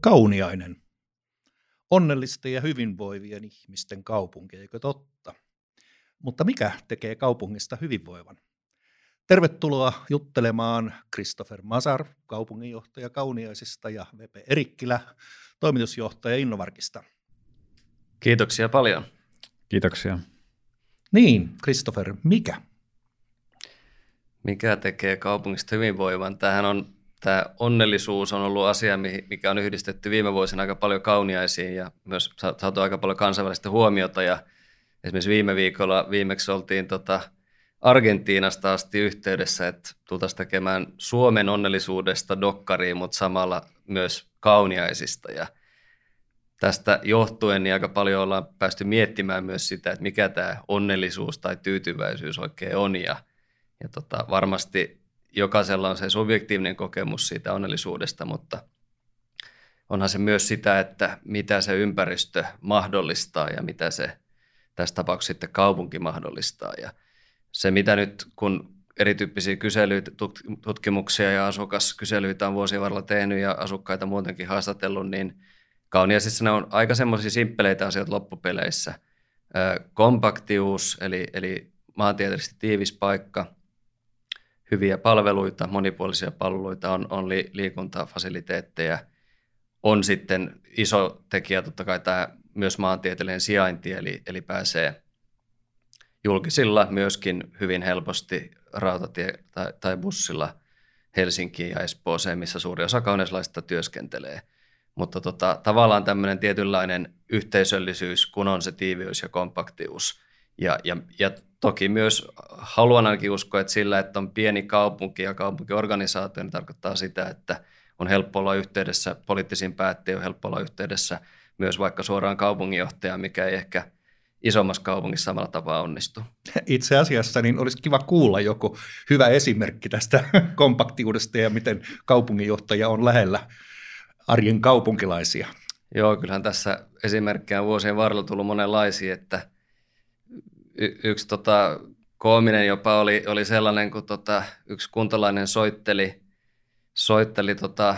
Kauniainen. Onnellisten ja hyvinvoivien ihmisten kaupunki, eikö totta? Mutta mikä tekee kaupungista hyvinvoivan? Tervetuloa juttelemaan Christopher Masar, kaupunginjohtaja Kauniaisista ja Vepe Erikkilä, toimitusjohtaja Innovarkista. Kiitoksia paljon. Kiitoksia. Niin, Christopher, mikä? Mikä tekee kaupungista hyvinvoivan? Tämähän on tämä onnellisuus on ollut asia, mikä on yhdistetty viime vuosina aika paljon kauniaisiin ja myös saatu aika paljon kansainvälistä huomiota. Ja esimerkiksi viime viikolla viimeksi oltiin tota Argentiinasta asti yhteydessä, että tultaisiin tekemään Suomen onnellisuudesta dokkariin, mutta samalla myös kauniaisista. Ja tästä johtuen niin aika paljon ollaan päästy miettimään myös sitä, että mikä tämä onnellisuus tai tyytyväisyys oikein on. Ja, ja tota, varmasti jokaisella on se subjektiivinen kokemus siitä onnellisuudesta, mutta onhan se myös sitä, että mitä se ympäristö mahdollistaa ja mitä se tässä tapauksessa sitten kaupunki mahdollistaa. Ja se, mitä nyt kun erityyppisiä kyselyitä, tutkimuksia ja asukaskyselyitä on vuosien varrella tehnyt ja asukkaita muutenkin haastatellut, niin Kauniaisissa ne on aika semmoisia simppeleitä asioita loppupeleissä. Kompaktius, eli, eli maantieteellisesti tiivis paikka – hyviä palveluita, monipuolisia palveluita, on, on li, liikuntafasiliteetteja. On sitten iso tekijä totta kai tämä myös maantieteellinen sijainti, eli, eli pääsee julkisilla myöskin hyvin helposti rautatie- tai, tai bussilla Helsinkiin ja Espooseen, missä suuri osa kauneislaisista työskentelee. Mutta tota, tavallaan tämmöinen tietynlainen yhteisöllisyys, kun on se tiiviys ja kompaktius. Ja, ja, ja toki myös haluan ainakin uskoa, että sillä, että on pieni kaupunki ja kaupunkiorganisaatio, niin tarkoittaa sitä, että on helppo olla yhteydessä poliittisiin päättäjiin, on helppo olla yhteydessä myös vaikka suoraan kaupunginjohtajaan, mikä ei ehkä isommassa kaupungissa samalla tapaa onnistu. Itse asiassa niin olisi kiva kuulla joku hyvä esimerkki tästä kompaktiudesta ja miten kaupunginjohtaja on lähellä arjen kaupunkilaisia. Joo, kyllähän tässä esimerkkejä vuosien varrella tullut monenlaisia, että – y- yksi tota, koominen jopa oli, oli sellainen, kun tota, yksi kuntalainen soitteli, soitteli tota,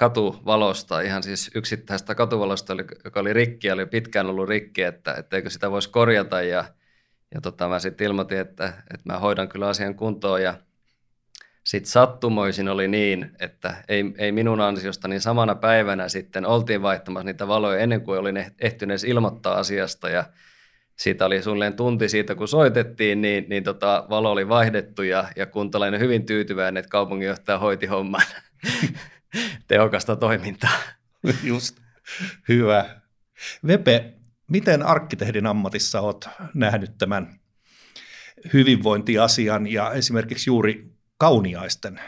katuvalosta, ihan siis yksittäistä katuvalosta, joka oli rikki, oli pitkään ollut rikki, että etteikö sitä voisi korjata. Ja, ja tota, mä sitten ilmoitin, että, että mä hoidan kyllä asian kuntoon. Ja sitten sattumoisin oli niin, että ei, ei minun ansiosta, niin samana päivänä sitten oltiin vaihtamassa niitä valoja ennen kuin olin ehtyneet ilmoittaa asiasta. Ja siitä oli suunnilleen tunti siitä, kun soitettiin, niin, niin tota, valo oli vaihdettu ja, ja kuntalainen hyvin tyytyväinen, että kaupunginjohtaja hoiti homman. Tehokasta toimintaa. Just, hyvä. Vepe, miten arkkitehdin ammatissa olet nähnyt tämän hyvinvointiasian ja esimerkiksi juuri kauniaisten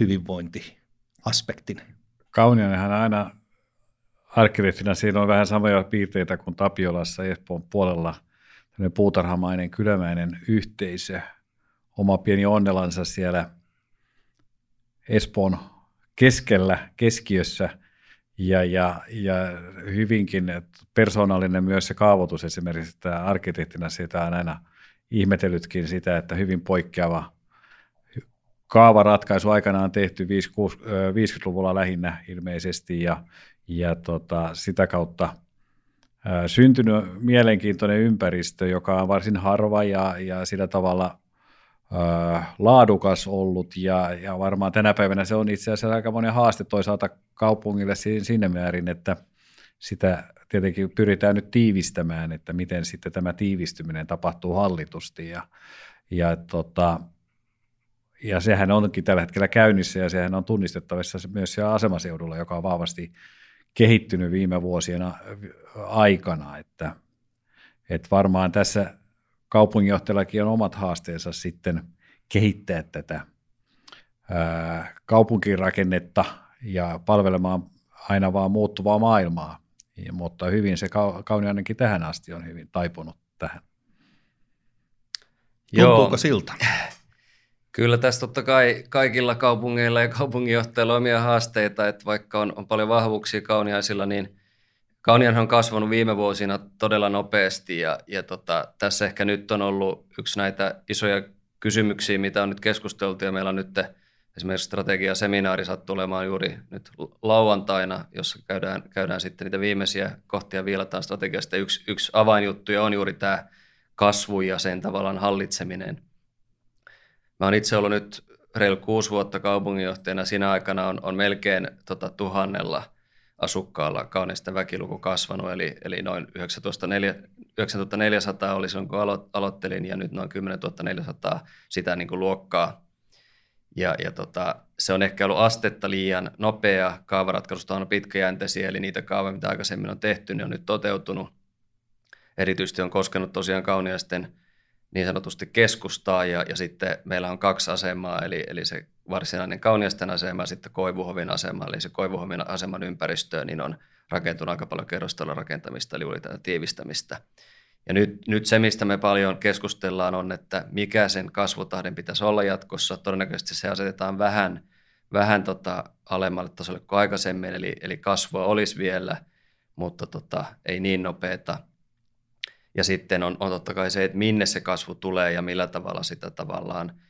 hyvinvointiaspektin? Kauniainenhan aina arkkitehtina siinä on vähän samoja piirteitä kuin Tapiolassa Espoon puolella. Tällainen puutarhamainen, kylämäinen yhteisö. Oma pieni onnelansa siellä Espoon keskellä, keskiössä ja, ja, ja hyvinkin persoonallinen myös se kaavoitus esimerkiksi, että arkkitehtina sitä on aina ihmetellytkin sitä, että hyvin poikkeava kaavaratkaisu aikanaan tehty 50-luvulla lähinnä ilmeisesti ja ja tota, sitä kautta ää, syntynyt mielenkiintoinen ympäristö, joka on varsin harva ja, ja sillä tavalla ää, laadukas ollut. Ja, ja varmaan tänä päivänä se on itse asiassa aika monen haaste toisaalta kaupungille sinne määrin, että sitä tietenkin pyritään nyt tiivistämään, että miten sitten tämä tiivistyminen tapahtuu hallitusti. Ja, ja tota, ja sehän onkin tällä hetkellä käynnissä ja sehän on tunnistettavissa myös siellä asemaseudulla, joka on vahvasti kehittynyt viime vuosien aikana, että, että varmaan tässä kaupunginjohtajallakin on omat haasteensa sitten kehittää tätä ää, kaupunkirakennetta ja palvelemaan aina vaan muuttuvaa maailmaa, ja, mutta hyvin se Kauni ainakin tähän asti on hyvin taipunut tähän. Tuntuuko Joo. siltä? Kyllä tässä totta kai kaikilla kaupungeilla ja kaupunginjohtajilla on omia haasteita, että vaikka on, on paljon vahvuuksia kauniaisilla, niin Kaunianhan on kasvanut viime vuosina todella nopeasti ja, ja tota, tässä ehkä nyt on ollut yksi näitä isoja kysymyksiä, mitä on nyt keskusteltu ja meillä on nyt esimerkiksi strategiaseminaari sattuu olemaan juuri nyt lauantaina, jossa käydään, käydään sitten niitä viimeisiä kohtia viilataan strategiasta. Yksi, yksi avainjuttuja on juuri tämä kasvu ja sen tavallaan hallitseminen. Mä oon itse ollut nyt reilu kuusi vuotta kaupunginjohtajana. Siinä aikana on, on melkein tota, tuhannella asukkaalla kauneista väkiluku kasvanut, eli, eli noin 9400 oli silloin, kun alo, aloittelin, ja nyt noin 10 400 sitä niin kuin luokkaa. Ja, ja tota, se on ehkä ollut astetta liian nopea. Kaavaratkaisusta on pitkäjänteisiä, eli niitä kaavoja, mitä aikaisemmin on tehty, ne on nyt toteutunut. Erityisesti on koskenut tosiaan kauniaisten niin sanotusti keskustaa ja, ja sitten meillä on kaksi asemaa, eli, eli se varsinainen Kauniasten asema ja sitten Koivuhovin asema, eli se Koivuhovin aseman ympäristöön, niin on rakentunut aika paljon kerrostalon rakentamista, eli oli tätä tiivistämistä. Ja nyt, nyt se, mistä me paljon keskustellaan, on, että mikä sen kasvutahdin pitäisi olla jatkossa. Todennäköisesti se asetetaan vähän, vähän tota alemmalle tasolle kuin aikaisemmin, eli, eli kasvua olisi vielä, mutta tota, ei niin nopeata. Ja sitten on, on totta kai se, että minne se kasvu tulee ja millä tavalla sitä tavallaan,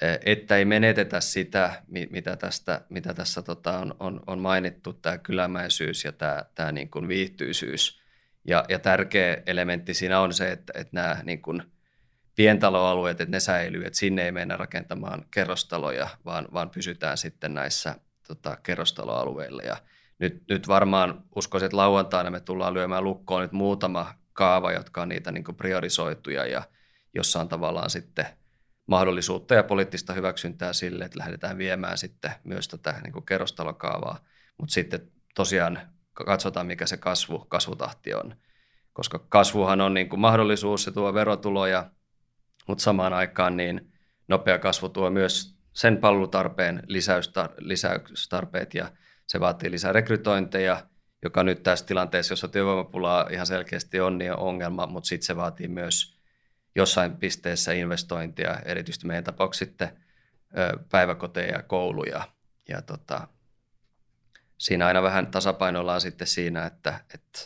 e, että ei menetetä sitä, mitä, tästä, mitä tässä tota on, on, on mainittu, tämä kylämäisyys ja tämä, tämä niin kuin viihtyisyys. Ja, ja tärkeä elementti siinä on se, että, että nämä niin kuin pientaloalueet, että ne säilyy, että sinne ei mennä rakentamaan kerrostaloja, vaan, vaan pysytään sitten näissä tota, kerrostaloalueilla. Ja nyt, nyt varmaan uskoisin, että lauantaina me tullaan lyömään lukkoon nyt muutama kaava, jotka on niitä niin priorisoituja ja jossa on tavallaan sitten mahdollisuutta ja poliittista hyväksyntää sille, että lähdetään viemään sitten myös tätä niin kerrostalokaavaa. Mutta sitten tosiaan katsotaan, mikä se kasvu, kasvutahti on. Koska kasvuhan on niin mahdollisuus, se tuo verotuloja, mutta samaan aikaan niin nopea kasvu tuo myös sen palvelutarpeen lisäystarpeet ja se vaatii lisää rekrytointeja – joka nyt tässä tilanteessa, jossa työvoimapulaa ihan selkeästi on, niin on ongelma, mutta sitten se vaatii myös jossain pisteessä investointia, erityisesti meidän tapauksessa sitten päiväkoteja ja kouluja. Ja tota, siinä aina vähän tasapainoillaan sitten siinä, että, että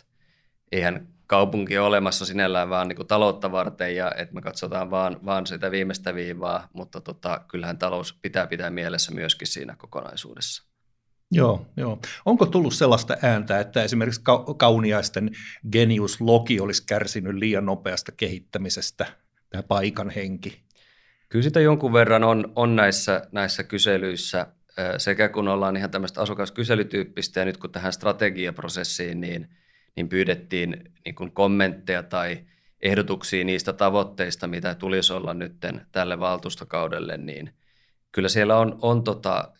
eihän kaupunki ole olemassa sinällään vaan niin kuin taloutta varten ja että me katsotaan vaan, vaan sitä viimeistä viivaa, mutta tota, kyllähän talous pitää pitää mielessä myöskin siinä kokonaisuudessa. Joo, joo. Onko tullut sellaista ääntä, että esimerkiksi kauniaisten genius logi olisi kärsinyt liian nopeasta kehittämisestä, tämä paikan henki? Kyllä sitä jonkun verran on, on näissä, näissä kyselyissä, sekä kun ollaan ihan tämmöistä asukaskyselytyyppistä ja nyt kun tähän strategiaprosessiin, niin, niin pyydettiin niin kuin kommentteja tai ehdotuksia niistä tavoitteista, mitä tulisi olla nyt tälle valtuustokaudelle, niin kyllä siellä on, on tota,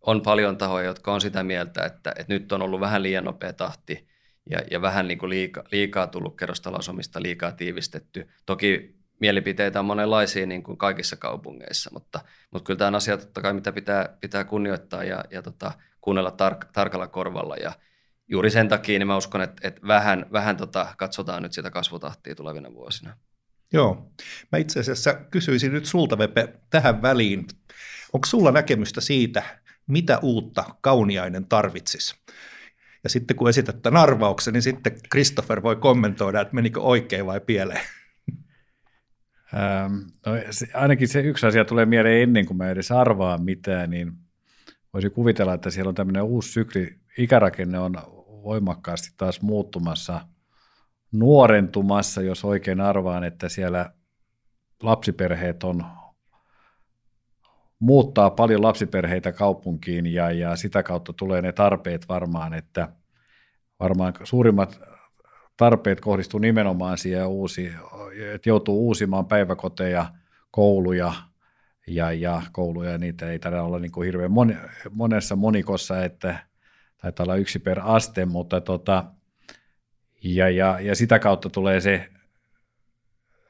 on paljon tahoja, jotka on sitä mieltä, että, että nyt on ollut vähän liian nopea tahti ja, ja vähän niin kuin liika, liikaa tullut kerrostalosomista, liikaa tiivistetty. Toki mielipiteitä on monenlaisia niin kuin kaikissa kaupungeissa, mutta, mutta kyllä tämä on asia totta kai, mitä pitää, pitää kunnioittaa ja, ja tota, kuunnella tar- tarkalla korvalla. Ja juuri sen takia niin mä uskon, että, että vähän, vähän tota, katsotaan nyt sitä kasvutahtia tulevina vuosina. Joo. Mä itse asiassa kysyisin nyt sulta, Vepe, tähän väliin. Onko sulla näkemystä siitä, mitä uutta kauniainen tarvitsisi. Ja sitten kun esität tämän arvauksen, niin sitten Christopher voi kommentoida, että menikö oikein vai pieleen. Ähm, no, se, ainakin se yksi asia tulee mieleen ennen kuin mä edes arvaan mitään, niin voisi kuvitella, että siellä on tämmöinen uusi sykli, ikärakenne on voimakkaasti taas muuttumassa, nuorentumassa, jos oikein arvaan, että siellä lapsiperheet on muuttaa paljon lapsiperheitä kaupunkiin ja, ja sitä kautta tulee ne tarpeet varmaan, että varmaan suurimmat tarpeet kohdistuu nimenomaan siihen uusi, että joutuu uusimaan päiväkoteja, kouluja ja, ja kouluja, niitä ei tarvitse olla niin kuin hirveän moni, monessa monikossa, että taitaa olla yksi per aste, mutta tota, ja, ja, ja sitä kautta tulee se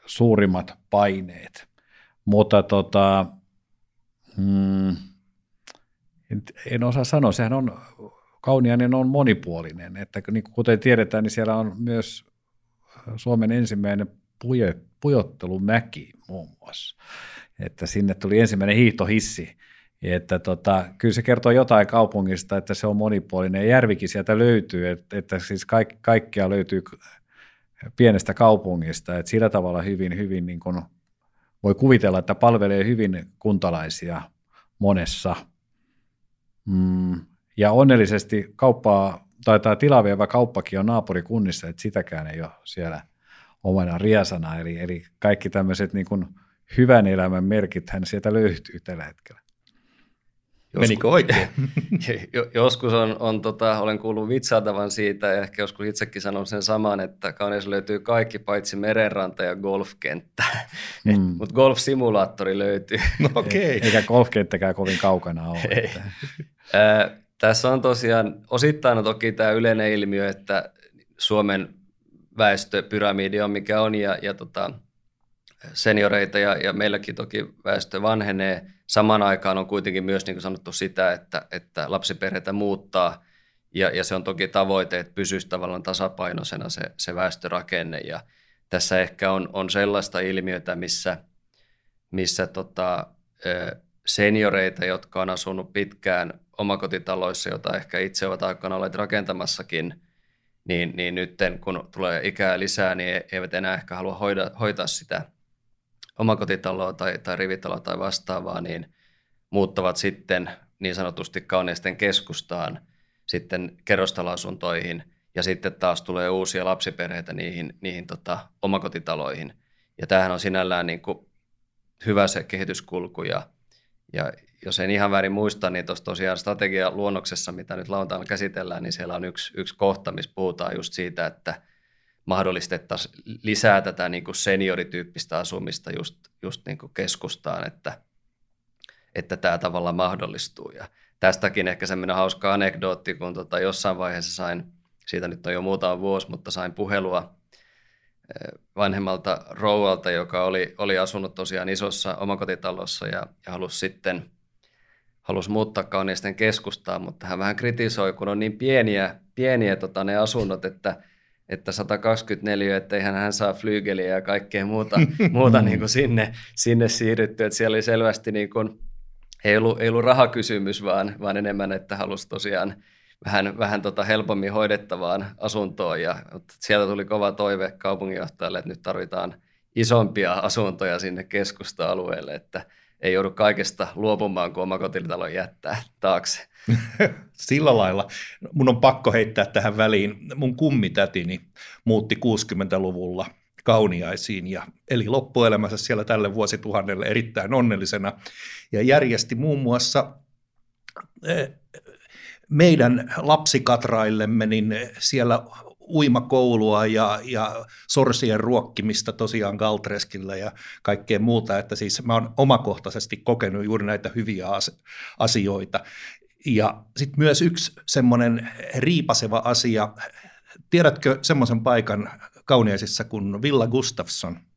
suurimmat paineet. Mutta tota, Hmm. En, en osaa sanoa, sehän on, Kauniainen on monipuolinen, että niin kuten tiedetään, niin siellä on myös Suomen ensimmäinen puje, pujottelumäki muun muassa, että sinne tuli ensimmäinen hiihtohissi, että tota, kyllä se kertoo jotain kaupungista, että se on monipuolinen. Järvikin sieltä löytyy, että, että siis kaikki, kaikkea löytyy pienestä kaupungista, että sillä tavalla hyvin, hyvin niin kuin voi kuvitella, että palvelee hyvin kuntalaisia monessa. Mm. Ja onnellisesti kauppaa, tai tämä tilavievä kauppakin on naapurikunnissa, että sitäkään ei ole siellä omana riasana. Eli, eli kaikki tämmöiset niin kuin hyvän elämän merkithän sieltä löytyy tällä hetkellä. Joskus, Menikö oikein? joskus on, on tota, olen kuullut vitsaatavan siitä ja ehkä joskus itsekin sanon sen saman, että kauneessa löytyy kaikki paitsi merenranta ja golfkenttä, mm. mutta golfsimulaattori löytyy. No okei. Okay. Eikä golfkenttäkään kovin kaukana ole. Ei. Äh, tässä on tosiaan osittain on toki tämä yleinen ilmiö, että Suomen väestöpyramidi on mikä on ja, ja tota, senioreita ja, ja meilläkin toki väestö vanhenee – Samaan aikaan on kuitenkin myös niin kuin sanottu sitä, että, että lapsiperheitä muuttaa. Ja, ja se on toki tavoite, että pysyisi tavallaan tasapainoisena se, se väestörakenne. Ja tässä ehkä on, on sellaista ilmiötä, missä, missä tota, senioreita, jotka on asunut pitkään omakotitaloissa, jota ehkä itse ovat aikana olleet rakentamassakin, niin, niin nyt kun tulee ikää lisää, niin eivät enää ehkä halua hoida, hoitaa sitä omakotitaloa tai, tai rivitaloa tai vastaavaa, niin muuttavat sitten niin sanotusti kauneisten keskustaan sitten kerrostaloasuntoihin ja sitten taas tulee uusia lapsiperheitä niihin, niihin tota, omakotitaloihin. Ja tämähän on sinällään niin kuin hyvä se kehityskulku ja, ja jos en ihan väärin muista, niin tuossa tosiaan strategialuonnoksessa, mitä nyt lauantaina käsitellään, niin siellä on yksi, yksi kohta, missä puhutaan just siitä, että mahdollistettaisiin lisää tätä niin kuin seniorityyppistä asumista just, just niin kuin keskustaan, että, että tämä tavalla mahdollistuu. Ja tästäkin ehkä semmoinen hauska anekdootti, kun tota jossain vaiheessa sain, siitä nyt on jo muutama vuosi, mutta sain puhelua eh, vanhemmalta rouvalta, joka oli, oli asunut tosiaan isossa omakotitalossa ja, ja halusi sitten halusi muuttaa kauneisten keskustaan, mutta hän vähän kritisoi, kun on niin pieniä, pieniä tota, ne asunnot, että että 124, että hän, hän saa flygeliä ja kaikkea muuta, muuta niin kuin sinne, sinne siirrytty. Että siellä oli selvästi niin kuin, ei, ollut, ei ollut rahakysymys, vaan, vaan enemmän, että halusi tosiaan vähän, vähän tota helpommin hoidettavaan asuntoon. Ja sieltä tuli kova toive kaupunginjohtajalle, että nyt tarvitaan isompia asuntoja sinne keskusta-alueelle, että ei joudu kaikesta luopumaan, kun omakotitalon jättää taakse. Sillä lailla. Mun on pakko heittää tähän väliin. Mun kummitätini muutti 60-luvulla kauniaisiin ja eli loppuelämänsä siellä tälle vuosituhannelle erittäin onnellisena ja järjesti muun muassa eh, meidän lapsikatraillemme niin siellä uimakoulua ja, ja sorsien ruokkimista tosiaan Galtreskillä ja kaikkea muuta, että siis mä oon omakohtaisesti kokenut juuri näitä hyviä asioita. Ja sitten myös yksi semmoinen riipaseva asia, tiedätkö semmoisen paikan kauniaisissa kuin Villa Gustafsson?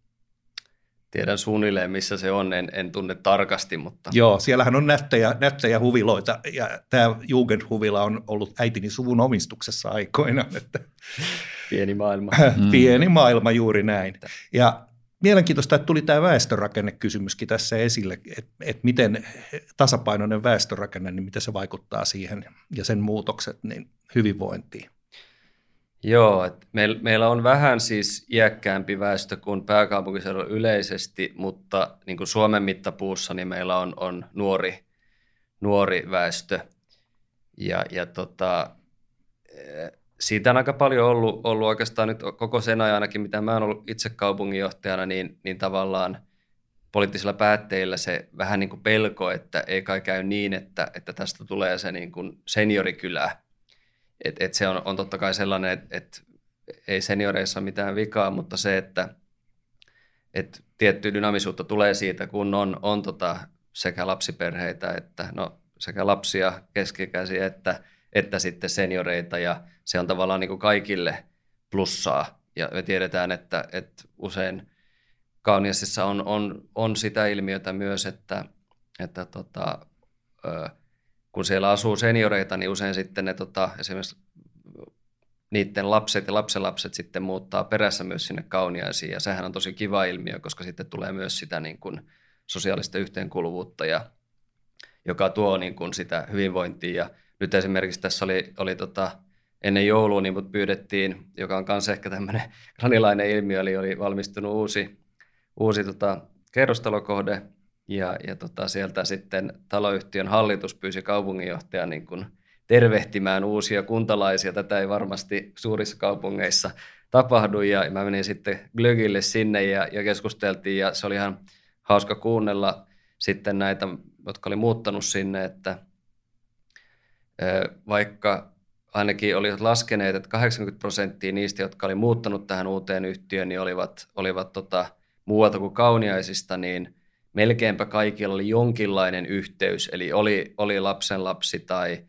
Tiedän suunnilleen, missä se on, en, en tunne tarkasti, mutta... Joo, siellähän on nättejä, nättejä huviloita, ja tämä Jugendhuvila on ollut äitini suvun omistuksessa aikoina. Että... Pieni maailma. Pieni maailma, juuri näin. Ja mielenkiintoista, että tuli tämä väestörakennekysymyskin tässä esille, että, että miten tasapainoinen väestörakenne, niin miten se vaikuttaa siihen ja sen muutokset niin hyvinvointiin. Joo, että meillä, meillä on vähän siis iäkkäämpi väestö kuin pääkaupunkiseudulla yleisesti, mutta niin kuin Suomen mittapuussa niin meillä on, on nuori, nuori väestö. Ja, ja tota, siitä on aika paljon ollut, ollut oikeastaan nyt koko sen ajan ainakin, mitä mä oon ollut itse kaupunginjohtajana, niin, niin tavallaan poliittisilla päätteillä se vähän niin kuin pelko, että ei kai käy niin, että, että tästä tulee se niin kuin seniorikylä. Et, et se on, on totta kai sellainen, että et ei senioreissa mitään vikaa, mutta se, että et tietty dynamisuutta tulee siitä, kun on, on tota sekä lapsiperheitä että no, sekä lapsia, keskikäisiä että, että sitten senioreita ja se on tavallaan niin kuin kaikille plussaa. Ja me tiedetään, että, että usein Kauniasissa on, on, on sitä ilmiötä myös, että, että tota, ö, kun siellä asuu senioreita, niin usein sitten ne tota, esimerkiksi niiden lapset ja lapsenlapset sitten muuttaa perässä myös sinne kauniaisiin. Ja sehän on tosi kiva ilmiö, koska sitten tulee myös sitä niin kuin sosiaalista yhteenkuuluvuutta, ja, joka tuo niin kuin sitä hyvinvointia. Ja nyt esimerkiksi tässä oli, oli tota, ennen joulua niin mut pyydettiin, joka on myös ehkä tämmöinen granilainen ilmiö, eli oli valmistunut uusi, uusi tota, kerrostalokohde Ja, ja tota, sieltä sitten taloyhtiön hallitus pyysi kaupunginjohtajan niin kuin tervehtimään uusia kuntalaisia. Tätä ei varmasti suurissa kaupungeissa tapahdu ja mä menin sitten Glögille sinne ja, ja keskusteltiin ja se oli ihan hauska kuunnella sitten näitä, jotka oli muuttanut sinne, että vaikka ainakin olivat laskeneet, että 80 prosenttia niistä, jotka oli muuttanut tähän uuteen yhtiöön, niin olivat, olivat tota, muualta kuin kauniaisista, niin melkeinpä kaikilla oli jonkinlainen yhteys, eli oli, oli lapsen lapsi tai,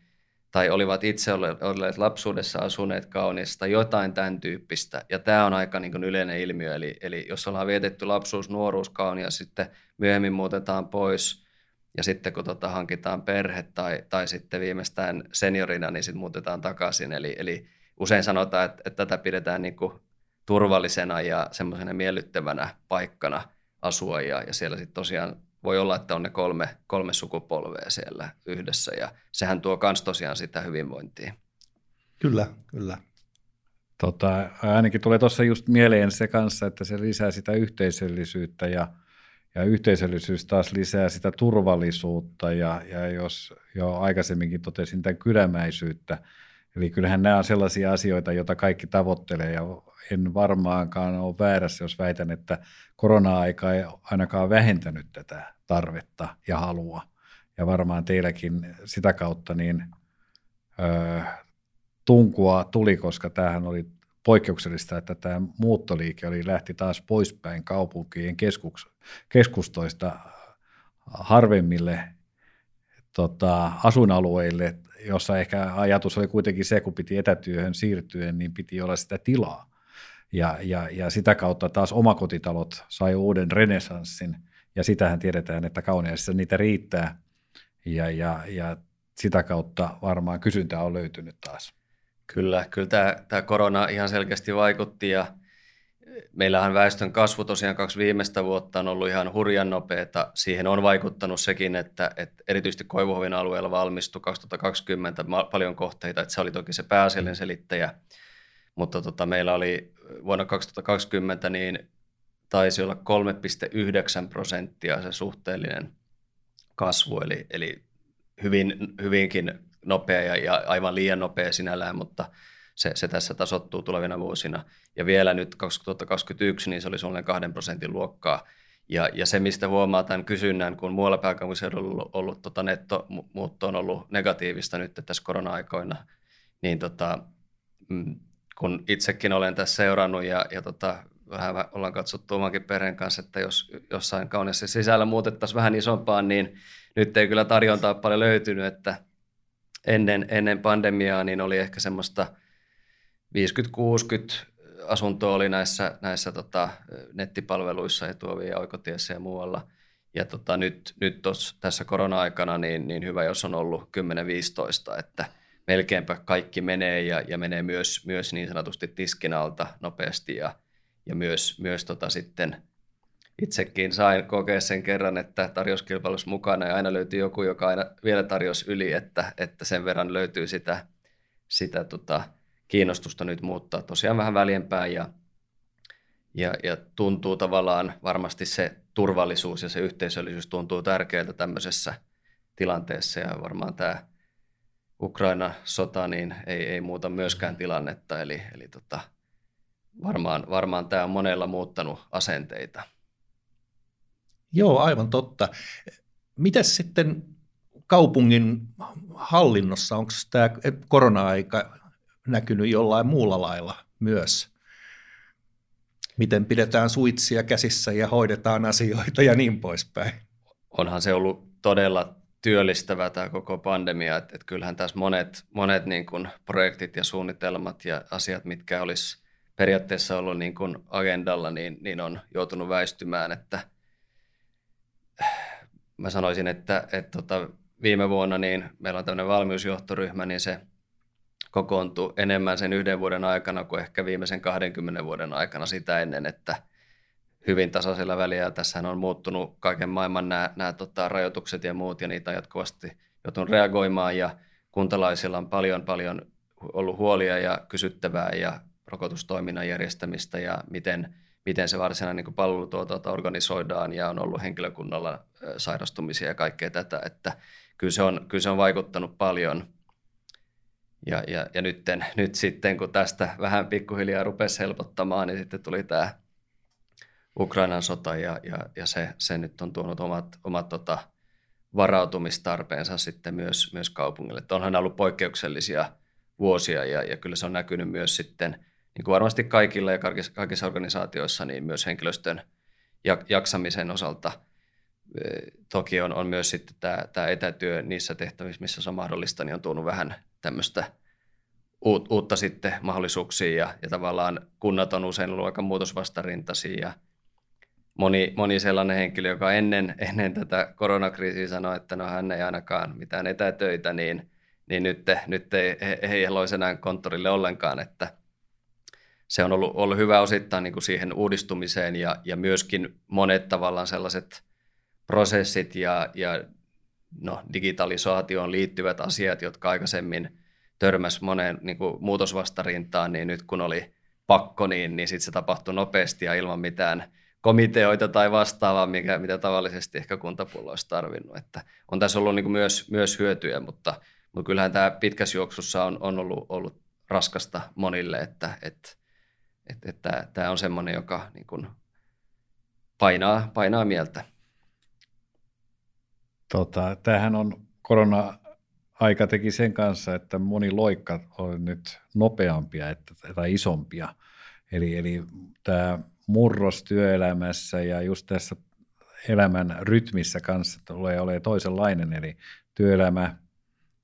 tai olivat itse olleet lapsuudessa asuneet kauniissa tai jotain tämän tyyppistä. Ja tämä on aika niin yleinen ilmiö, eli, eli jos ollaan vietetty lapsuus, nuoruus kaunia, sitten myöhemmin muutetaan pois – ja sitten kun tota, hankitaan perhe tai, tai sitten viimeistään seniorina, niin sitten muutetaan takaisin. Eli, eli usein sanotaan, että, että tätä pidetään niin kuin turvallisena ja semmoisena miellyttävänä paikkana asua ja, ja siellä sitten tosiaan voi olla, että on ne kolme, kolme sukupolvea siellä yhdessä ja sehän tuo myös tosiaan sitä hyvinvointia. Kyllä, kyllä. Tota, ainakin tulee tuossa just mieleen se kanssa, että se lisää sitä yhteisöllisyyttä ja – ja yhteisöllisyys taas lisää sitä turvallisuutta ja, ja jos jo aikaisemminkin totesin tämän kylämäisyyttä, eli kyllähän nämä on sellaisia asioita, joita kaikki tavoittelee ja en varmaankaan ole väärässä, jos väitän, että korona-aika ei ainakaan vähentänyt tätä tarvetta ja halua. Ja varmaan teilläkin sitä kautta niin ö, tunkua tuli, koska tämähän oli poikkeuksellista, että tämä muuttoliike oli lähti taas poispäin kaupunkien keskuks, keskustoista harvemmille tota, asuinalueille, jossa ehkä ajatus oli kuitenkin se, kun piti etätyöhön siirtyä, niin piti olla sitä tilaa. Ja, ja, ja sitä kautta taas omakotitalot sai uuden renesanssin, ja sitähän tiedetään, että kauneissa niitä riittää, ja, ja, ja sitä kautta varmaan kysyntää on löytynyt taas. Kyllä, kyllä tämä, tämä korona ihan selkeästi vaikutti ja meillähän väestön kasvu tosiaan kaksi viimeistä vuotta on ollut ihan hurjan nopeata. Siihen on vaikuttanut sekin, että, että erityisesti Koivuhovin alueella valmistui 2020 paljon kohteita, että se oli toki se pääasiallinen selittäjä. Mutta tota, meillä oli vuonna 2020 niin taisi olla 3,9 prosenttia se suhteellinen kasvu, eli, eli hyvin, hyvinkin nopea ja, ja aivan liian nopea sinällään, mutta se, se tässä tasottuu tulevina vuosina. Ja vielä nyt 2021, niin se oli suunnilleen kahden prosentin luokkaa. Ja, ja se, mistä huomaa tämän kysynnän, kun muualla pääkaupunkiseudulla on ollut, ollut tota nettomuutto on ollut negatiivista nyt tässä korona-aikoina, niin tota, mm, kun itsekin olen tässä seurannut ja, ja tota, vähän ollaan katsottu omankin perheen kanssa, että jos jossain kauniissa sisällä muutettaisiin vähän isompaan, niin nyt ei kyllä tarjontaa paljon löytynyt, että ennen, ennen pandemiaa niin oli ehkä semmoista 50-60 asuntoa oli näissä, näissä tota, nettipalveluissa, etuovi ja oikotiessä ja muualla. Ja tota, nyt, nyt tos, tässä korona-aikana niin, niin hyvä, jos on ollut 10-15, että melkeinpä kaikki menee ja, ja menee myös, myös niin sanotusti tiskin alta nopeasti ja, ja myös, myös tota sitten – itsekin sain kokea sen kerran, että tarjouskilpailussa mukana ja aina löytyy joku, joka aina vielä tarjosi yli, että, että sen verran löytyy sitä, sitä tota, kiinnostusta nyt muuttaa tosiaan vähän väljempää ja, ja, ja tuntuu tavallaan varmasti se turvallisuus ja se yhteisöllisyys tuntuu tärkeältä tämmöisessä tilanteessa ja varmaan tämä Ukraina-sota niin ei, ei muuta myöskään tilannetta, eli, eli tota, varmaan, varmaan tämä on monella muuttanut asenteita. Joo, aivan totta. Mitäs sitten kaupungin hallinnossa, onko tämä korona-aika näkynyt jollain muulla lailla myös? Miten pidetään suitsia käsissä ja hoidetaan asioita ja niin poispäin? Onhan se ollut todella työllistävä tämä koko pandemia, että, että kyllähän tässä monet, monet niin kuin projektit ja suunnitelmat ja asiat, mitkä olisi periaatteessa ollut niin kuin agendalla, niin, niin on joutunut väistymään, että – mä sanoisin, että, että tota, viime vuonna niin meillä on tämmöinen valmiusjohtoryhmä, niin se kokoontui enemmän sen yhden vuoden aikana kuin ehkä viimeisen 20 vuoden aikana sitä ennen, että hyvin tasaisella väliä. Tässä on muuttunut kaiken maailman nämä, nämä tota, rajoitukset ja muut, ja niitä on jatkuvasti joutunut reagoimaan, ja kuntalaisilla on paljon, paljon ollut huolia ja kysyttävää ja rokotustoiminnan järjestämistä ja miten, miten se varsinainen niin palvelutuotanto organisoidaan ja on ollut henkilökunnalla sairastumisia ja kaikkea tätä, että kyllä se on, kyllä se on vaikuttanut paljon. Ja, ja, ja nytten, nyt sitten, kun tästä vähän pikkuhiljaa rupesi helpottamaan, niin sitten tuli tämä Ukrainan sota ja, ja, ja se, se nyt on tuonut omat, omat tota, varautumistarpeensa sitten myös, myös kaupungille. Että onhan ollut poikkeuksellisia vuosia ja, ja kyllä se on näkynyt myös sitten, niin kuin varmasti kaikilla ja kaikissa, kaikissa organisaatioissa, niin myös henkilöstön jaksamisen osalta – toki on, on myös sitten tämä, tämä etätyö niissä tehtävissä, missä se on mahdollista, niin on tuonut vähän tämmöistä uutta sitten mahdollisuuksia ja, ja tavallaan kunnat on usein ollut aika muutosvastarintaisia ja moni, moni sellainen henkilö, joka ennen, ennen tätä koronakriisiä sanoi, että no hän ei ainakaan mitään etätöitä, niin, niin nyt, nyt ei, he, ei loisi enää konttorille ollenkaan, että se on ollut, ollut hyvä osittain niin kuin siihen uudistumiseen ja, ja myöskin monet tavallaan sellaiset prosessit ja, ja no, digitalisaatioon liittyvät asiat, jotka aikaisemmin törmäs moneen niin kuin muutosvastarintaan, niin nyt kun oli pakko, niin, niin sitten se tapahtui nopeasti ja ilman mitään komiteoita tai vastaavaa, mikä, mitä tavallisesti ehkä kuntapuolella olisi tarvinnut. Että on tässä ollut niin myös, myös hyötyjä, mutta, mutta kyllähän tämä pitkässä juoksussa on, on ollut, ollut raskasta monille, että, että, että, että tämä on semmoinen, joka niin kuin painaa, painaa mieltä. Tota, tämähän on korona-aika teki sen kanssa, että moni loikka on nyt nopeampia että, tai isompia. Eli, eli tämä murros työelämässä ja just tässä elämän rytmissä kanssa tulee olemaan toisenlainen, eli työelämä,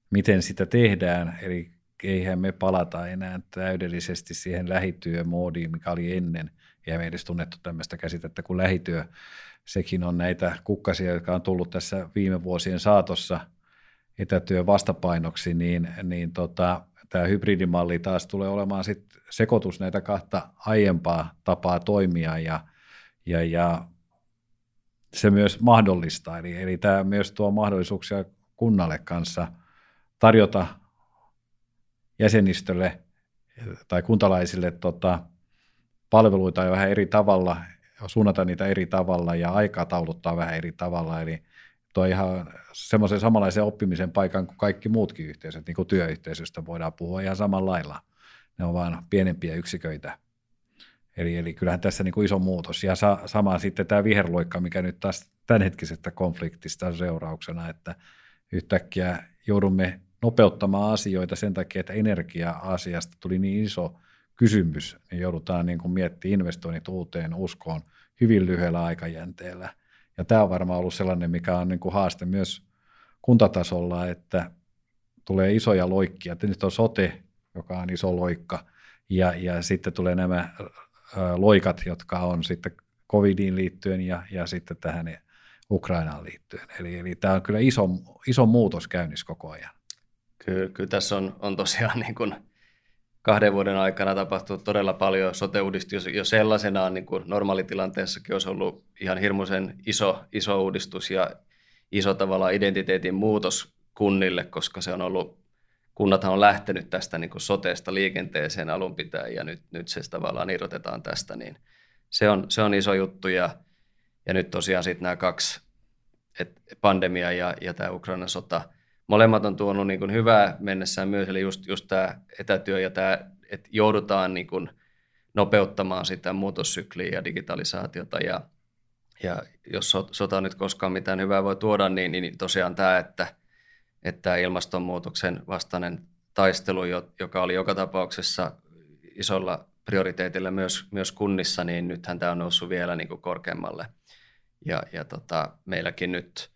miten sitä tehdään, eli eihän me palata enää täydellisesti siihen lähityömoodiin, mikä oli ennen, ja me edes tunnettu tämmöistä käsitettä kuin lähityö, sekin on näitä kukkasia, jotka on tullut tässä viime vuosien saatossa etätyön vastapainoksi, niin, niin tota, tämä hybridimalli taas tulee olemaan sit sekoitus näitä kahta aiempaa tapaa toimia ja, ja, ja se myös mahdollistaa. Eli, eli tämä myös tuo mahdollisuuksia kunnalle kanssa tarjota jäsenistölle tai kuntalaisille tota, palveluita vähän eri tavalla suunnata niitä eri tavalla ja aikatauluttaa vähän eri tavalla. Eli tuo ihan semmoisen samanlaisen oppimisen paikan kuin kaikki muutkin yhteisöt, niin kuin työyhteisöstä voidaan puhua ihan samalla lailla. Ne on vain pienempiä yksiköitä. Eli, eli kyllähän tässä niin kuin iso muutos. Ja sa, sama sitten tämä viherloikka, mikä nyt taas tämänhetkisestä konfliktista on seurauksena, että yhtäkkiä joudumme nopeuttamaan asioita sen takia, että energia-asiasta tuli niin iso kysymys, niin joudutaan niin kuin miettimään investoinnit uuteen uskoon hyvin lyhyellä aikajänteellä. Ja tämä on varmaan ollut sellainen, mikä on niin kuin haaste myös kuntatasolla, että tulee isoja loikkia. Nyt on sote, joka on iso loikka, ja, ja sitten tulee nämä loikat, jotka on sitten covidiin liittyen ja, ja sitten tähän Ukrainaan liittyen. Eli, eli tämä on kyllä iso, iso muutos käynnissä koko ajan. Kyllä, kyllä tässä on, on tosiaan niin kuin kahden vuoden aikana tapahtunut todella paljon sote jo sellaisenaan niin kuin normaalitilanteessakin olisi ollut ihan hirmuisen iso, iso uudistus ja iso tavalla identiteetin muutos kunnille, koska se on ollut, kunnathan on lähtenyt tästä niin kuin soteesta liikenteeseen alun pitäen ja nyt, nyt se tavallaan irrotetaan tästä, niin se on, se on iso juttu. Ja, ja nyt tosiaan sitten nämä kaksi, et pandemia ja, ja tämä Ukrainan sota – molemmat on tuonut niin kuin hyvää mennessään myös, eli just, just tämä etätyö ja tämä, että joudutaan niin kuin nopeuttamaan sitä muutossykliä ja digitalisaatiota ja, ja jos sota nyt koskaan mitään hyvää voi tuoda, niin, niin tosiaan tämä, että, että ilmastonmuutoksen vastainen taistelu, joka oli joka tapauksessa isolla prioriteetilla myös, myös kunnissa, niin nythän tämä on noussut vielä niin kuin korkeammalle. Ja, ja tota, meilläkin nyt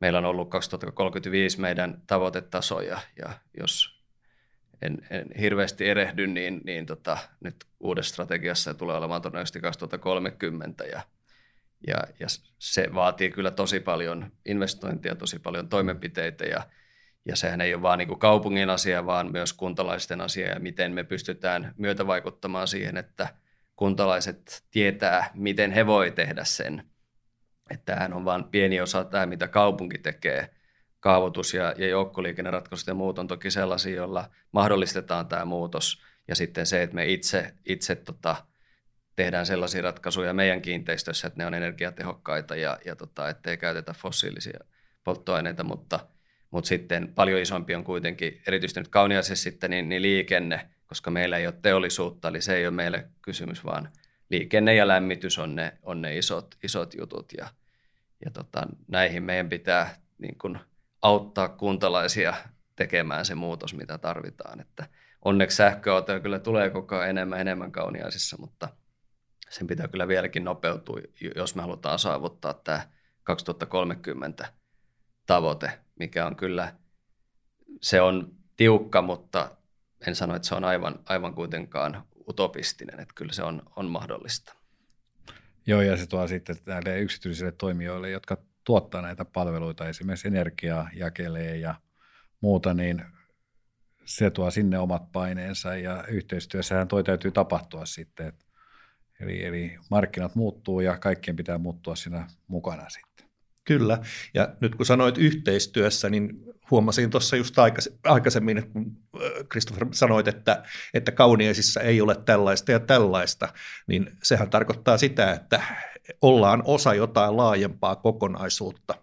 meillä on ollut 2035 meidän tavoitetasoja ja jos en, en hirveästi erehdy, niin, niin tota, nyt uudessa strategiassa tulee olemaan todennäköisesti 2030 ja, ja, ja se vaatii kyllä tosi paljon investointia, tosi paljon toimenpiteitä ja, ja sehän ei ole vain niin kaupungin asia, vaan myös kuntalaisten asia ja miten me pystytään myötävaikuttamaan siihen, että kuntalaiset tietää, miten he voi tehdä sen – että tämähän on vain pieni osa tämä, mitä kaupunki tekee. Kaavoitus ja, ja joukkoliikenneratkaisut ja muut on toki sellaisia, joilla mahdollistetaan tämä muutos. Ja sitten se, että me itse, itse tota, tehdään sellaisia ratkaisuja meidän kiinteistössä, että ne on energiatehokkaita ja, ja tota, ettei käytetä fossiilisia polttoaineita, mutta, mutta sitten paljon isompi on kuitenkin, erityisesti nyt kauniaisessa sitten, niin, niin liikenne, koska meillä ei ole teollisuutta, eli se ei ole meille kysymys, vaan liikenne ja lämmitys on ne, on ne isot, isot jutut ja, ja tota, näihin meidän pitää niin kuin auttaa kuntalaisia tekemään se muutos, mitä tarvitaan. Että onneksi sähköautoja kyllä tulee koko ajan enemmän enemmän kauniaisissa, mutta sen pitää kyllä vieläkin nopeutua, jos me halutaan saavuttaa tämä 2030 tavoite, mikä on kyllä, se on tiukka, mutta en sano, että se on aivan, aivan kuitenkaan utopistinen, että kyllä se on, on mahdollista. Joo, ja se tuo sitten näille yksityisille toimijoille, jotka tuottaa näitä palveluita, esimerkiksi energiaa jakelee ja muuta, niin se tuo sinne omat paineensa ja yhteistyössähän toi täytyy tapahtua sitten. Eli, eli markkinat muuttuu ja kaikkien pitää muuttua siinä mukana sitten. Kyllä, ja nyt kun sanoit yhteistyössä, niin huomasin tuossa just aikaisemmin, että kun Christopher sanoit, että, että kauniaisissa ei ole tällaista ja tällaista, niin sehän tarkoittaa sitä, että ollaan osa jotain laajempaa kokonaisuutta.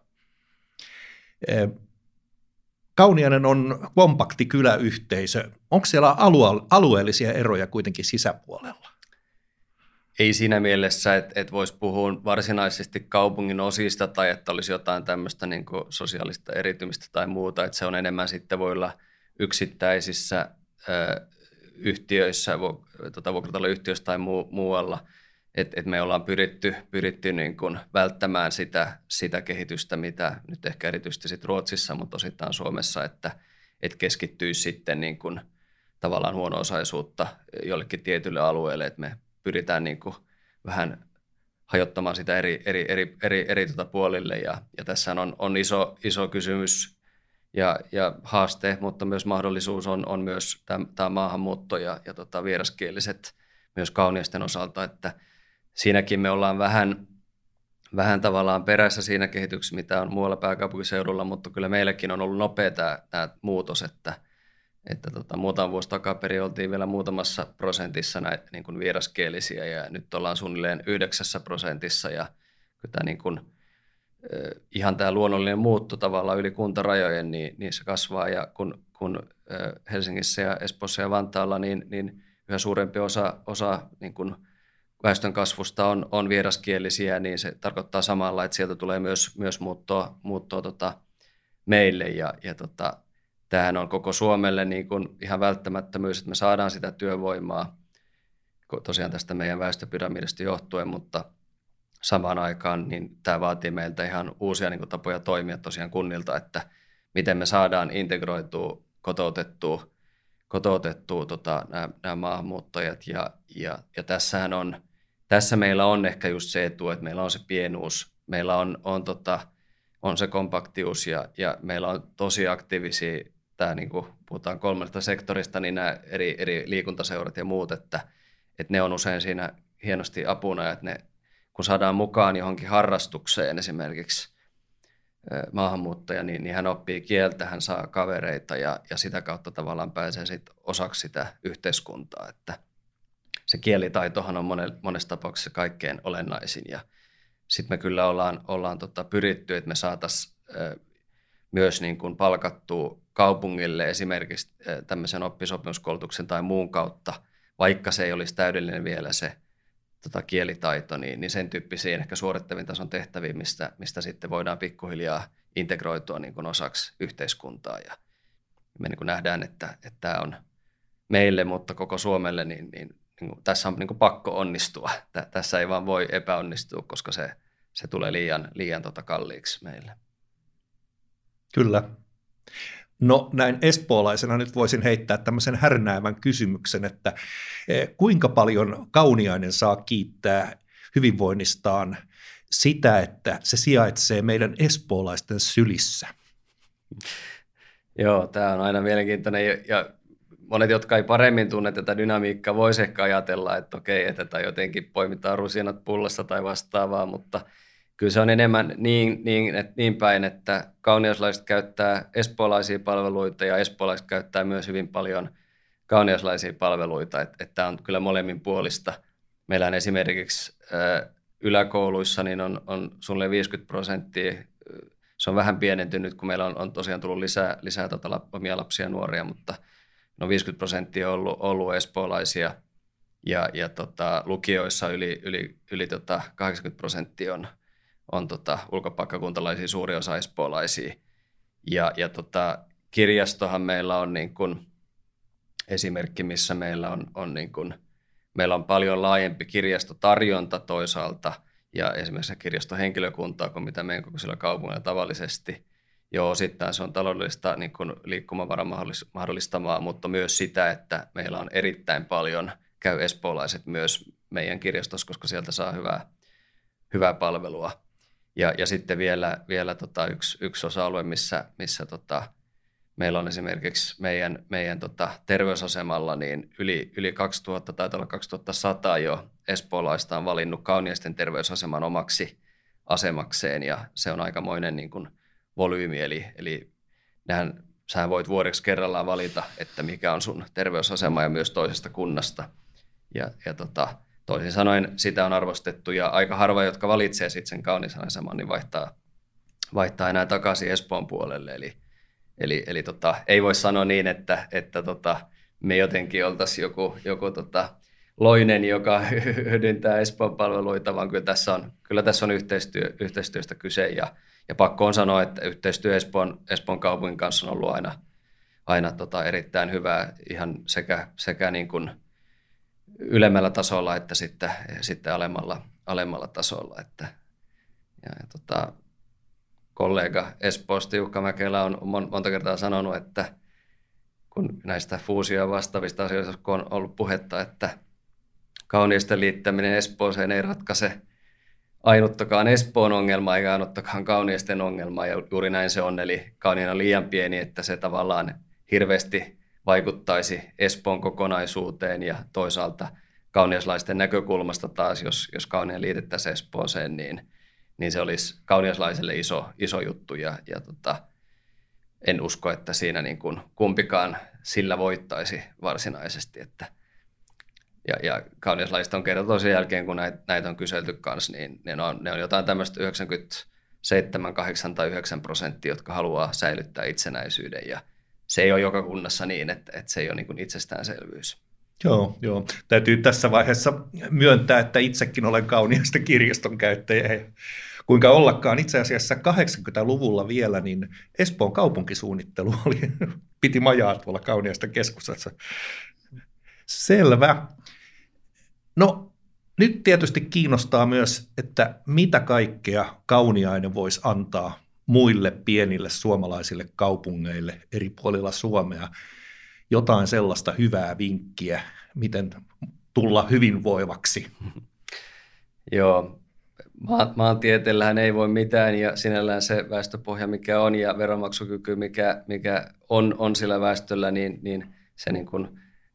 Kauniainen on kompakti kyläyhteisö. Onko siellä alue- alueellisia eroja kuitenkin sisäpuolella? Ei siinä mielessä, että, että voisi puhua varsinaisesti kaupungin osista tai että olisi jotain tämmöistä niin sosiaalista eritymistä tai muuta. Että se on enemmän sitten voi olla yksittäisissä ö, yhtiöissä, tota, vuokrataloyhtiöissä tai muu, muualla – että et me ollaan pyritty, pyritty niin kuin välttämään sitä, sitä kehitystä, mitä nyt ehkä erityisesti sit Ruotsissa, mutta osittain Suomessa, että et keskittyisi sitten niin kuin tavallaan huono-osaisuutta jollekin tietylle alueelle, että me pyritään niin kuin vähän hajottamaan sitä eri, eri, eri, eri, eri tuota puolille. Ja, ja tässä on, on iso, iso kysymys ja, ja haaste, mutta myös mahdollisuus on, on myös tämä maahanmuutto ja, ja tota vieraskieliset myös kauniisten osalta, että – siinäkin me ollaan vähän, vähän tavallaan perässä siinä kehityksessä, mitä on muualla pääkaupunkiseudulla, mutta kyllä meilläkin on ollut nopea tämä, tämä muutos, että, että tota, muutama vuosi takaperin oltiin vielä muutamassa prosentissa näitä niin kuin vieraskielisiä ja nyt ollaan suunnilleen yhdeksässä prosentissa ja kyllä tämä niin kuin, ihan tämä luonnollinen muutto tavallaan yli kuntarajojen, niin, niin se kasvaa ja kun, kun Helsingissä ja Espoossa ja Vantaalla, niin, niin yhä suurempi osa, osa niin kuin väestön kasvusta on, on vieraskielisiä, niin se tarkoittaa samalla, että sieltä tulee myös, myös muuttoa, muuttoa tota meille. Ja, ja tota, tämähän on koko Suomelle niin kuin ihan välttämättömyys, että me saadaan sitä työvoimaa tosiaan tästä meidän väestöpyramidista johtuen, mutta samaan aikaan niin tämä vaatii meiltä ihan uusia niin kuin, tapoja toimia tosiaan kunnilta, että miten me saadaan integroitua, kotoutettua, kotoutettua tota, nämä, nämä maahanmuuttajat. Ja, ja, ja tässähän on tässä meillä on ehkä just se etu, että meillä on se pienuus, meillä on, on, tota, on se kompaktius ja, ja meillä on tosi aktiivisia, tämä niin kuin puhutaan kolmesta sektorista, niin nämä eri, eri liikuntaseurat ja muut, että, että ne on usein siinä hienosti apuna, että ne, kun saadaan mukaan johonkin harrastukseen esimerkiksi maahanmuuttaja, niin, niin hän oppii kieltä, hän saa kavereita ja, ja sitä kautta tavallaan pääsee sit osaksi sitä yhteiskuntaa, että – se kielitaitohan on monessa tapauksessa kaikkein olennaisin ja sitten me kyllä ollaan, ollaan tota pyritty, että me saataisiin myös niin kuin palkattua kaupungille esimerkiksi tämmöisen oppisopimuskoulutuksen tai muun kautta, vaikka se ei olisi täydellinen vielä se tota, kielitaito, niin, niin sen tyyppisiin ehkä suorittavin tason tehtäviin, mistä, mistä sitten voidaan pikkuhiljaa integroitua niin kuin osaksi yhteiskuntaa. Ja me niin kuin nähdään, että, että tämä on meille, mutta koko Suomelle niin, niin niin kuin, tässä on niin kuin pakko onnistua. Tä, tässä ei vaan voi epäonnistua, koska se, se tulee liian, liian tota kalliiksi meille. Kyllä. No näin espoolaisena nyt voisin heittää tämmöisen härnäävän kysymyksen, että eh, kuinka paljon kauniainen saa kiittää hyvinvoinnistaan sitä, että se sijaitsee meidän espoolaisten sylissä? Joo, tämä on aina mielenkiintoinen ja monet, jotka ei paremmin tunne tätä dynamiikkaa, voisi ehkä ajatella, että okei, että tätä jotenkin poimitaan rusinat pullassa tai vastaavaa, mutta kyllä se on enemmän niin, niin, että, niin päin, että kauniaslaiset käyttää espoolaisia palveluita ja espoolaiset käyttää myös hyvin paljon kauniaslaisia palveluita, että, että tämä on kyllä molemmin puolista. Meillä esimerkiksi yläkouluissa niin on, on sulle 50 prosenttia, se on vähän pienentynyt, kun meillä on, on tosiaan tullut lisää, lisää tota, omia lapsia ja nuoria, mutta no 50 prosenttia on ollut, ollut espoolaisia. Ja, ja tota, lukioissa yli, yli, yli tota 80 prosenttia on, on tota, ulkopaikkakuntalaisia, suuri osa espoolaisia. Ja, ja tota, kirjastohan meillä on niin kuin esimerkki, missä meillä on, on niin kuin, meillä on paljon laajempi kirjastotarjonta toisaalta ja esimerkiksi kirjastohenkilökuntaa kuin mitä meidän kokoisilla kaupungilla tavallisesti. Joo, osittain se on taloudellista niin kuin liikkumavaran mahdollistamaa, mutta myös sitä, että meillä on erittäin paljon käy espoolaiset myös meidän kirjastossa, koska sieltä saa hyvää, hyvää palvelua. Ja, ja sitten vielä, vielä tota yksi, yksi osa-alue, missä, missä tota, meillä on esimerkiksi meidän, meidän tota, terveysasemalla niin yli, yli 2000, tai olla 2100 jo espoolaista on valinnut Kauniaisten terveysaseman omaksi asemakseen, ja se on aikamoinen niin kuin, volyymi, eli, eli nähän, sähän voit vuodeksi kerrallaan valita, että mikä on sun terveysasema ja myös toisesta kunnasta. Ja, ja tota, toisin sanoen sitä on arvostettu ja aika harva, jotka valitsee sitten sen kauniisan aseman, niin vaihtaa, vaihtaa enää takaisin Espoon puolelle. Eli, eli, eli tota, ei voi sanoa niin, että, että tota, me jotenkin oltaisiin joku, joku tota, loinen, joka hyödyntää Espoon palveluita, vaan kyllä tässä on, kyllä tässä on yhteistyö, yhteistyöstä kyse ja, ja pakko on sanoa, että yhteistyö Espoon, Espoon kaupungin kanssa on ollut aina, aina tota erittäin hyvää ihan sekä, sekä niin kuin – ylemmällä tasolla että sitten, sitten alemmalla, alemmalla tasolla. Että, ja, ja tota, kollega Espoosta Jukka Mäkelä on monta kertaa sanonut, että kun näistä fuusio- vastaavista asioista kun on ollut puhetta, että kauniisten liittäminen Espooseen ei ratkaise ainuttakaan Espoon ongelmaa eikä ainuttakaan kauniisten ongelmaa, ja juuri näin se on, eli kauniina on liian pieni, että se tavallaan hirveästi vaikuttaisi Espoon kokonaisuuteen ja toisaalta kauniaslaisten näkökulmasta taas, jos, jos kaunian liitettäisiin Espooseen, niin, niin se olisi kauniaslaiselle iso, iso juttu ja, ja tota, en usko, että siinä niin kuin kumpikaan sillä voittaisi varsinaisesti. Että, ja, ja kauniaslaiset on kerrottu sen jälkeen, kun näitä, näitä on kyselty kanssa, niin ne on, ne on jotain tämmöistä 97, 8 tai 9 prosenttia, jotka haluaa säilyttää itsenäisyyden ja se ei ole joka kunnassa niin, että, että se ei ole niin kuin itsestäänselvyys. Joo, joo. Täytyy tässä vaiheessa myöntää, että itsekin olen kauniista kirjaston käyttäjä. Ja kuinka ollakaan itse asiassa 80-luvulla vielä, niin Espoon kaupunkisuunnittelu oli, piti majaa tuolla kauniista keskustassa. Selvä. No nyt tietysti kiinnostaa myös, että mitä kaikkea kauniainen voisi antaa muille pienille suomalaisille kaupungeille eri puolilla Suomea jotain sellaista hyvää vinkkiä, miten tulla hyvinvoivaksi? Joo, maantieteellähän ei voi mitään ja sinällään se väestöpohja, mikä on ja veronmaksukyky, mikä, mikä on, on sillä väestöllä, niin, niin se niin kuin,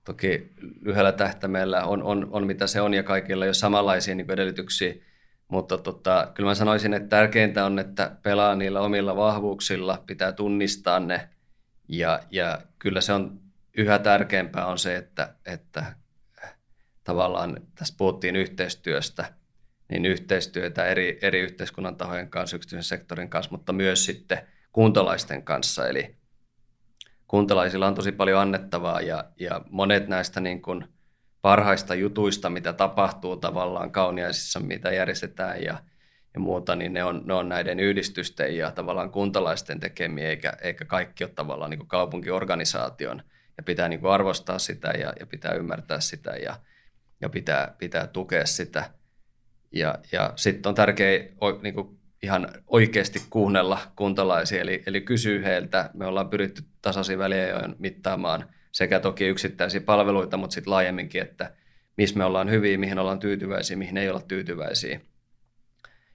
toki lyhyellä tähtäimellä on, on, on, mitä se on ja kaikilla ole samanlaisia niin edellytyksiä mutta tota, kyllä mä sanoisin, että tärkeintä on, että pelaa niillä omilla vahvuuksilla, pitää tunnistaa ne. Ja, ja kyllä se on yhä tärkeämpää on se, että, että tavallaan tässä puhuttiin yhteistyöstä, niin yhteistyötä eri, eri yhteiskunnan tahojen kanssa, yksityisen sektorin kanssa, mutta myös sitten kuntalaisten kanssa. Eli kuntalaisilla on tosi paljon annettavaa ja, ja monet näistä niin kuin – parhaista jutuista, mitä tapahtuu tavallaan kauniaisissa, mitä järjestetään ja, ja muuta, niin ne on, ne on näiden yhdistysten ja tavallaan kuntalaisten tekemiä, eikä, eikä kaikki ole tavallaan niin kaupunkiorganisaation. Ja pitää niin arvostaa sitä ja, ja pitää ymmärtää sitä ja, ja pitää, pitää tukea sitä. Ja, ja sitten on tärkeää niin ihan oikeasti kuunnella kuntalaisia, eli, eli kysyy heiltä. Me ollaan pyritty tasaisin väliajoin mittaamaan – sekä toki yksittäisiä palveluita, mutta sitten laajemminkin, että missä me ollaan hyviä, mihin ollaan tyytyväisiä, mihin ei olla tyytyväisiä.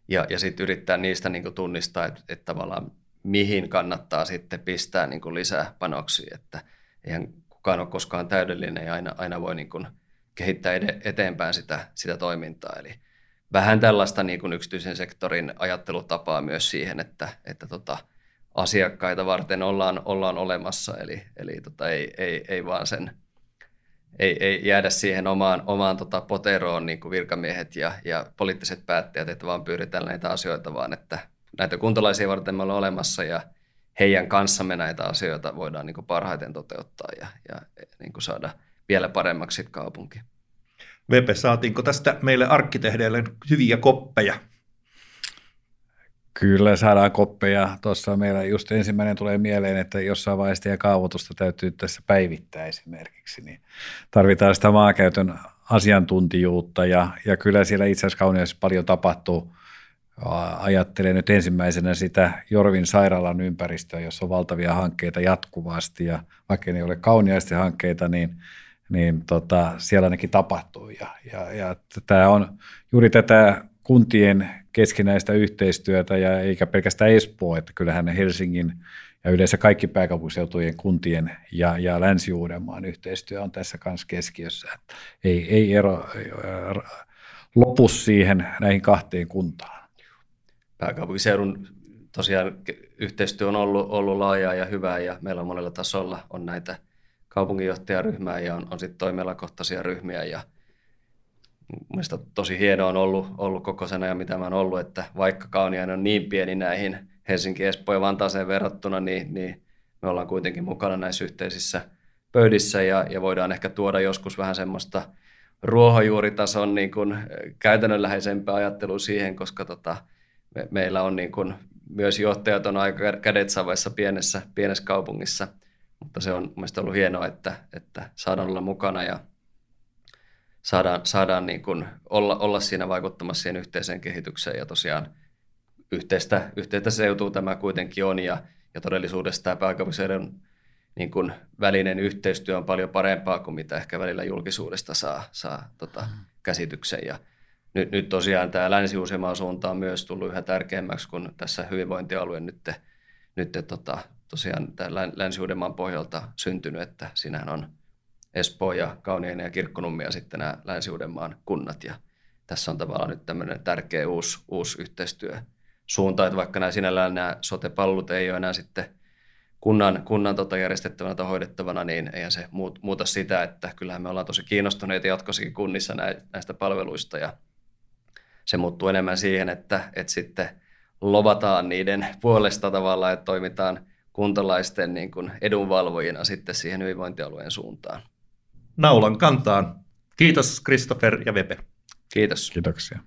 Ja, ja sitten yrittää niistä niin kuin tunnistaa, että, että tavallaan mihin kannattaa sitten pistää niin kuin lisää panoksia, että eihän kukaan ole koskaan täydellinen ja aina, aina voi niin kuin kehittää eteenpäin sitä, sitä toimintaa. Eli vähän tällaista niin kuin yksityisen sektorin ajattelutapaa myös siihen, että, että tota, asiakkaita varten ollaan, ollaan olemassa, eli, eli tota, ei, ei, ei vaan sen ei, ei jäädä siihen omaan, omaan tota poteroon niin kuin virkamiehet ja, ja poliittiset päättäjät, että vaan pyritään näitä asioita, vaan että näitä kuntalaisia varten me ollaan olemassa ja heidän kanssamme näitä asioita voidaan niin kuin parhaiten toteuttaa ja, ja niin kuin saada vielä paremmaksi kaupunki. Vepe, saatiinko tästä meille arkkitehdeille hyviä koppeja? Kyllä saadaan koppeja. Tuossa meillä just ensimmäinen tulee mieleen, että jossain vaiheessa teidän kaavoitusta täytyy tässä päivittää esimerkiksi. Niin tarvitaan sitä maakäytön asiantuntijuutta ja, ja kyllä siellä itse asiassa kauniissa paljon tapahtuu. Ajattelen nyt ensimmäisenä sitä Jorvin sairaalan ympäristöä, jossa on valtavia hankkeita jatkuvasti ja vaikka ne ei ole kauniaisten hankkeita, niin, niin tota, siellä ainakin tapahtuu. Ja, ja, ja tämä on juuri tätä kuntien keskinäistä yhteistyötä ja eikä pelkästään Espoo, että kyllähän Helsingin ja yleensä kaikki pääkaupunkiseutujen kuntien ja, ja Länsi-Uudenmaan yhteistyö on tässä kanssa keskiössä. Että ei, ei ero lopu siihen näihin kahteen kuntaan. Pääkaupunkiseudun tosiaan yhteistyö on ollut, ollut laajaa ja hyvää ja meillä on monella tasolla on näitä kaupunginjohtajaryhmää ja on, on sitten toimialakohtaisia ryhmiä ja – Mielestäni tosi hienoa on ollut, ollut koko sen ajan, mitä mä oon ollut, että vaikka Kauniainen on niin pieni näihin Helsinki, Espoo ja Vantaaseen verrattuna, niin, niin me ollaan kuitenkin mukana näissä yhteisissä pöydissä ja, ja voidaan ehkä tuoda joskus vähän semmoista ruohonjuuritason niin kuin käytännönläheisempää ajattelua siihen, koska tota, me, meillä on niin kuin, myös johtajat on aika kädet savaissa pienessä, pienessä kaupungissa, mutta se on mielestäni ollut hienoa, että, että saadaan olla mukana ja saadaan, saadaan niin kuin olla, olla siinä vaikuttamassa siihen yhteiseen kehitykseen. Ja tosiaan yhteistä, yhteistä seutua tämä kuitenkin on. Ja, ja todellisuudessa tämä pääkaupunkiseudun niin kuin välinen yhteistyö on paljon parempaa kuin mitä ehkä välillä julkisuudesta saa, saa tota, mm. käsityksen. Ja nyt, nyt tosiaan tämä länsi suunta on myös tullut yhä tärkeämmäksi, kun tässä hyvinvointialue nyt, nyt tota, tosiaan tämä länsi pohjalta syntynyt, että siinähän on Espoo ja Kauniainen ja Kirkkonummi ja sitten nämä länsi kunnat. Ja tässä on tavallaan nyt tämmöinen tärkeä uusi, uusi yhteistyösuunta, että vaikka nämä sinällään nämä sote-palvelut ei ole enää sitten kunnan, kunnan tota järjestettävänä tai hoidettavana, niin eihän se muuta sitä, että kyllähän me ollaan tosi kiinnostuneita jatkossakin kunnissa näistä palveluista ja se muuttuu enemmän siihen, että, että sitten lovataan niiden puolesta tavallaan, että toimitaan kuntalaisten niin kuin edunvalvojina sitten siihen hyvinvointialueen suuntaan naulan kantaan. Kiitos Christopher ja Vepe. Kiitos. Kiitoksia.